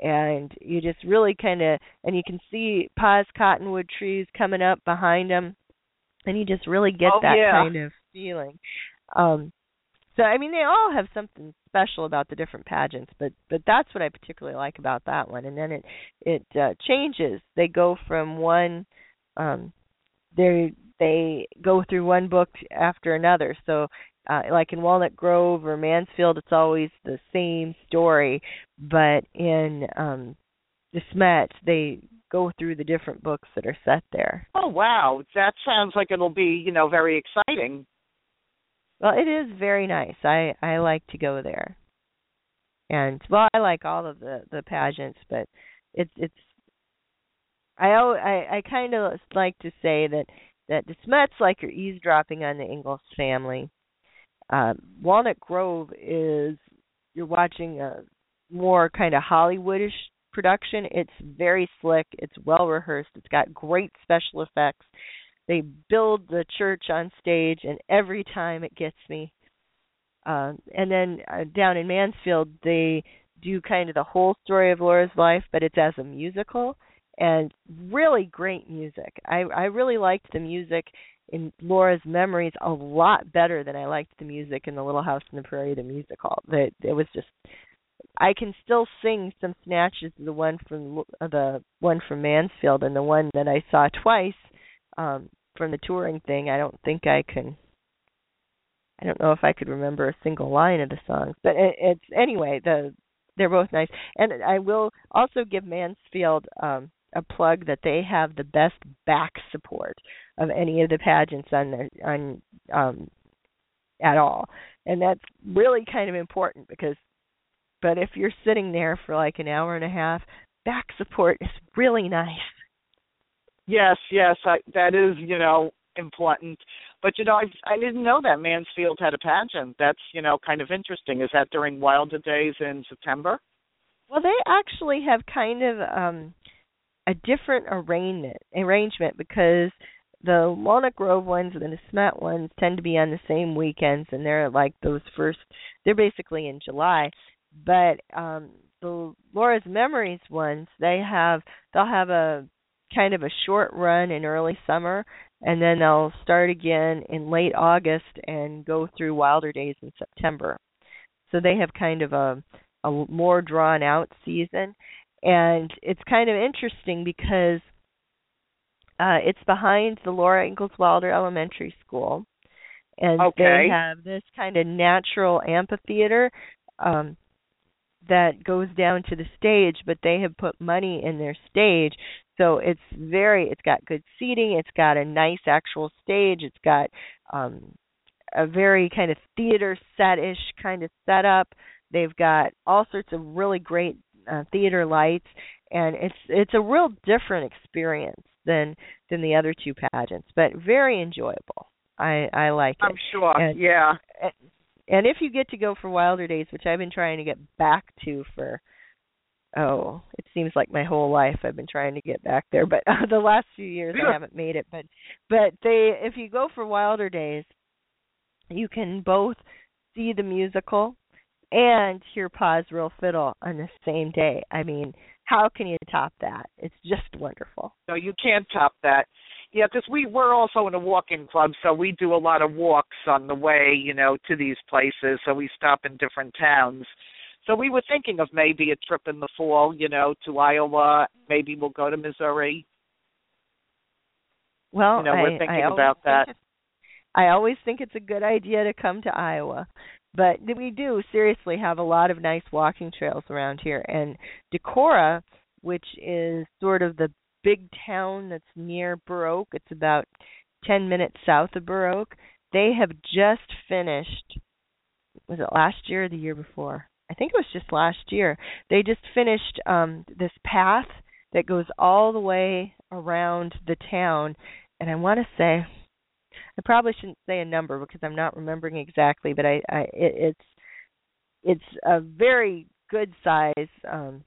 and you just really kind of and you can see Pa's cottonwood trees coming up behind them, and you just really get Oh, that yeah. kind of feeling. Um, so I mean, they all have something special about the different pageants, but but that's what I particularly like about that one. And then it it uh, changes. They go from one, um, they they go through one book after another. So uh, like in Walnut Grove or Mansfield, it's always the same story, but in um, De Smets, they go through the different books that are set there. Oh wow, that sounds like it'll be you know very exciting. Well, it is very nice. I I like to go there, and well, I like all of the the pageants, but it's it's. I I I kind of like to say that that De Smets like you're eavesdropping on the Ingalls family. Uh, Walnut Grove is you're watching a more kind of Hollywoodish production. It's very slick. It's well rehearsed. It's got great special effects. They build the church on stage, and every time it gets me. Uh, and then uh, down in Mansfield, they do kind of the whole story of Laura's life, but it's as a musical, and really great music. I I really liked the music in Laura's Memories a lot better than I liked the music in The Little House on the Prairie, the musical. That it was just I can still sing some snatches of the one from uh, the one from Mansfield and the one that I saw twice um from the touring thing. I don't think I can I don't know if I could remember a single line of the songs, but it, it's anyway, the they're both nice. And I will also give Mansfield um a plug that they have the best back support of any of the pageants on their on um at all. And that's really kind of important because but if you're sitting there for like an hour and a half, back support is really nice. Yes, yes, I, that is you know important. But you know, I I didn't know that Mansfield had a pageant. That's you know kind of interesting. Is that during Wilder Days in September? Well, they actually have kind of um a different arrangement arrangement because the Walnut Grove ones and De Smet ones tend to be on the same weekends and they're like those first they're basically in July. But um the Laura's Memories ones, they have they'll have a kind of a short run in early summer and then they'll start again in late August and go through Wilder Days in September. So they have kind of a a more drawn out season and it's kind of interesting because uh it's behind the Laura Ingalls Wilder Elementary School. And Okay. they have this kind of natural amphitheater um that goes down to the stage but they have put money in their stage. So it's very it's got good seating it's got a nice actual stage it's got um a very kind of theater set-ish kind of setup. They've got all sorts of really great uh, theater lights and it's it's a real different experience than than the other two pageants but very enjoyable i i like it I'm sure. And- yeah. and if you get to go for Wilder Days, which I've been trying to get back to for oh, it seems like my whole life I've been trying to get back there, but uh, the last few years I haven't made it. But but they if you go for Wilder Days, you can both see the musical and hear Pa's Real Fiddle on the same day. I mean, how can you top that? It's just wonderful. No, you can't top that. Yeah, because we we're also in a walking club, so we do a lot of walks on the way, you know, to these places. So we stop in different towns. So we were thinking of maybe a trip in the fall, you know, to Iowa. Maybe we'll go to Missouri. Well, You know, we're I, thinking I always about that. I always think it's a good idea to come to Iowa, but we do seriously have a lot of nice walking trails around here. And Decorah, which is sort of the big town that's near Burr Oak, it's about ten minutes south of Burr Oak, They have just finished. Was it last year or the year before? I think it was just last year. They just finished um this path that goes all the way around the town and I want to say I probably shouldn't say a number because I'm not remembering exactly, but I, I it, it's it's a very good size um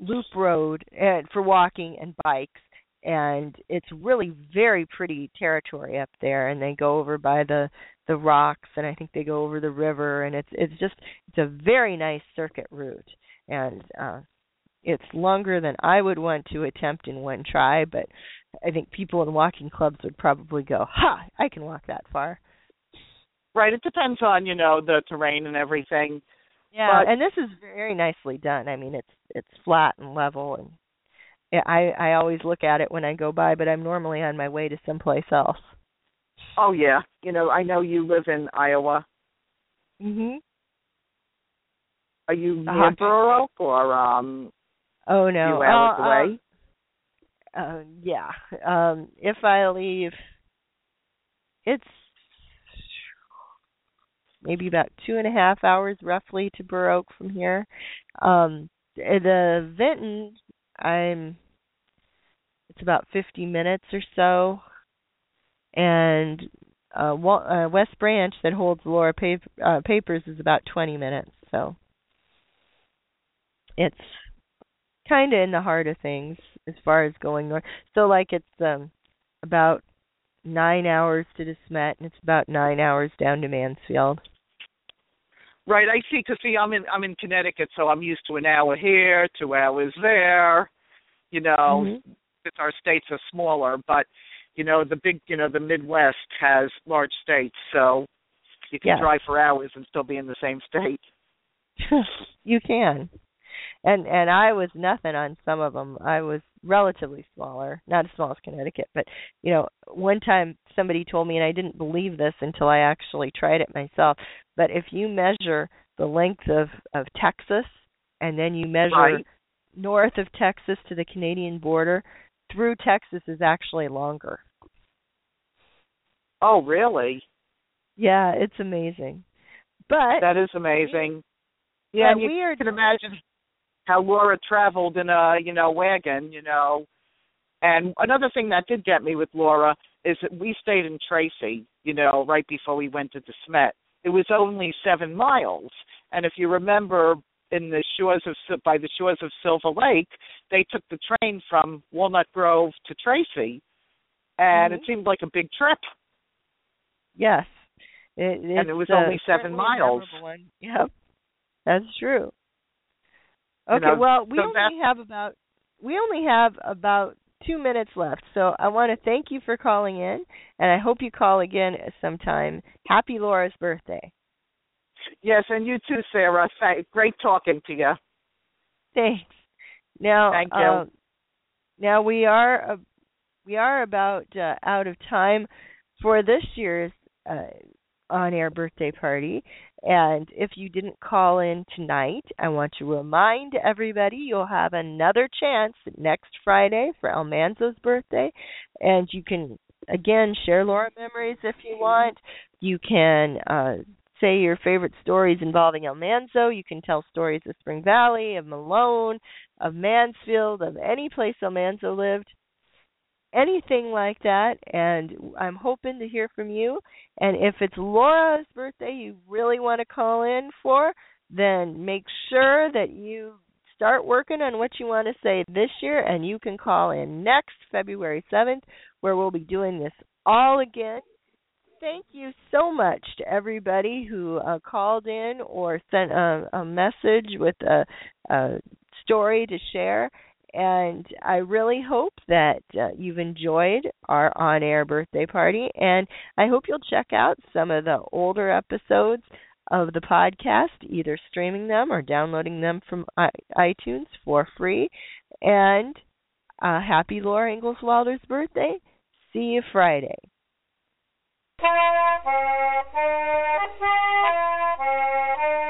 loop road and for walking and bikes and it's really very pretty territory up there and they go over by the the rocks and I think they go over the river and it's it's just it's a very nice circuit route and uh it's longer than I would want to attempt in one try, but I think people in walking clubs would probably go, "Ha, I can walk that far." Right. It depends on you know the terrain and everything. Yeah, But- and this is very nicely done. I mean, it's it's flat and level, and I I always look at it when I go by, but I'm normally on my way to someplace else. Oh yeah. You know, I know you live in Iowa. Mhm. Are you near Oak or um Oh no. few hours Uh, away? Uh, uh, yeah. Um, if I leave, it's maybe about two and a half hours roughly to Burr Oak from here. Um, the Vinton, I'm. It's about 50 minutes or so, and uh, uh, West Branch that holds Laura pap- uh, Papers is about 20 minutes. So it's kind of in the heart of things as far as going north. So like it's um about nine hours to De Smet and it's about nine hours down to Mansfield. Right, I see. Because see, I'm in I'm in Connecticut, so I'm used to an hour here, two hours there. You know, Mhm. since our states are smaller, but you know the big, you know, the Midwest has large states, so you can Yes. drive for hours and still be in the same state. you can. And and I was nothing on some of them. I was relatively smaller, not as small as Connecticut, but you know, one time somebody told me and I didn't believe this until I actually tried it myself, but if you measure the length of of Texas and then you measure Right. north of Texas to the Canadian border, through Texas is actually longer. Oh, really? Yeah, it's amazing. But That is amazing. Yeah, and you we are can imagine how Laura traveled in a you know wagon, you know. And another thing that did get me with Laura is that we stayed in Tracy, you know, right before we went to De Smet. It was only seven miles, and if you remember, in the shores of by the shores of Silver Lake, they took the train from Walnut Grove to Tracy, and it Mhm. seemed like a big trip. Yes. It, And it was only seven miles. Yep. That's true. Okay, know, well, we so only have about we only have about 2 minutes left. So I want to thank you for calling in and I hope you call again sometime. Happy Laura's birthday. Yes, and you too, Sarah. Great talking to you. Thanks. Now, Thank you. uh, now we are uh, we are about uh, out of time for this year's uh, on-air birthday party. And if you didn't call in tonight, I want to remind everybody you'll have another chance next Friday for Almanzo's birthday, and you can again share Laura memories if you want. You can uh, say your favorite stories involving Almanzo. You can tell stories of Spring Valley, of Malone, of Mansfield, of any place Almanzo lived. Anything like that, and I'm hoping to hear from you. And if it's Laura's birthday you really want to call in for, then make sure that you start working on what you want to say this year, and you can call in next February 7th, where we'll be doing this all again thank you so much to everybody who uh, called in or sent a, a message with a, a story to share. And I really hope that uh, you've enjoyed our on air birthday party. And I hope you'll check out some of the older episodes of the podcast, either streaming them or downloading them from I- iTunes for free. And uh, happy Laura Ingalls Wilder's birthday. See you Friday.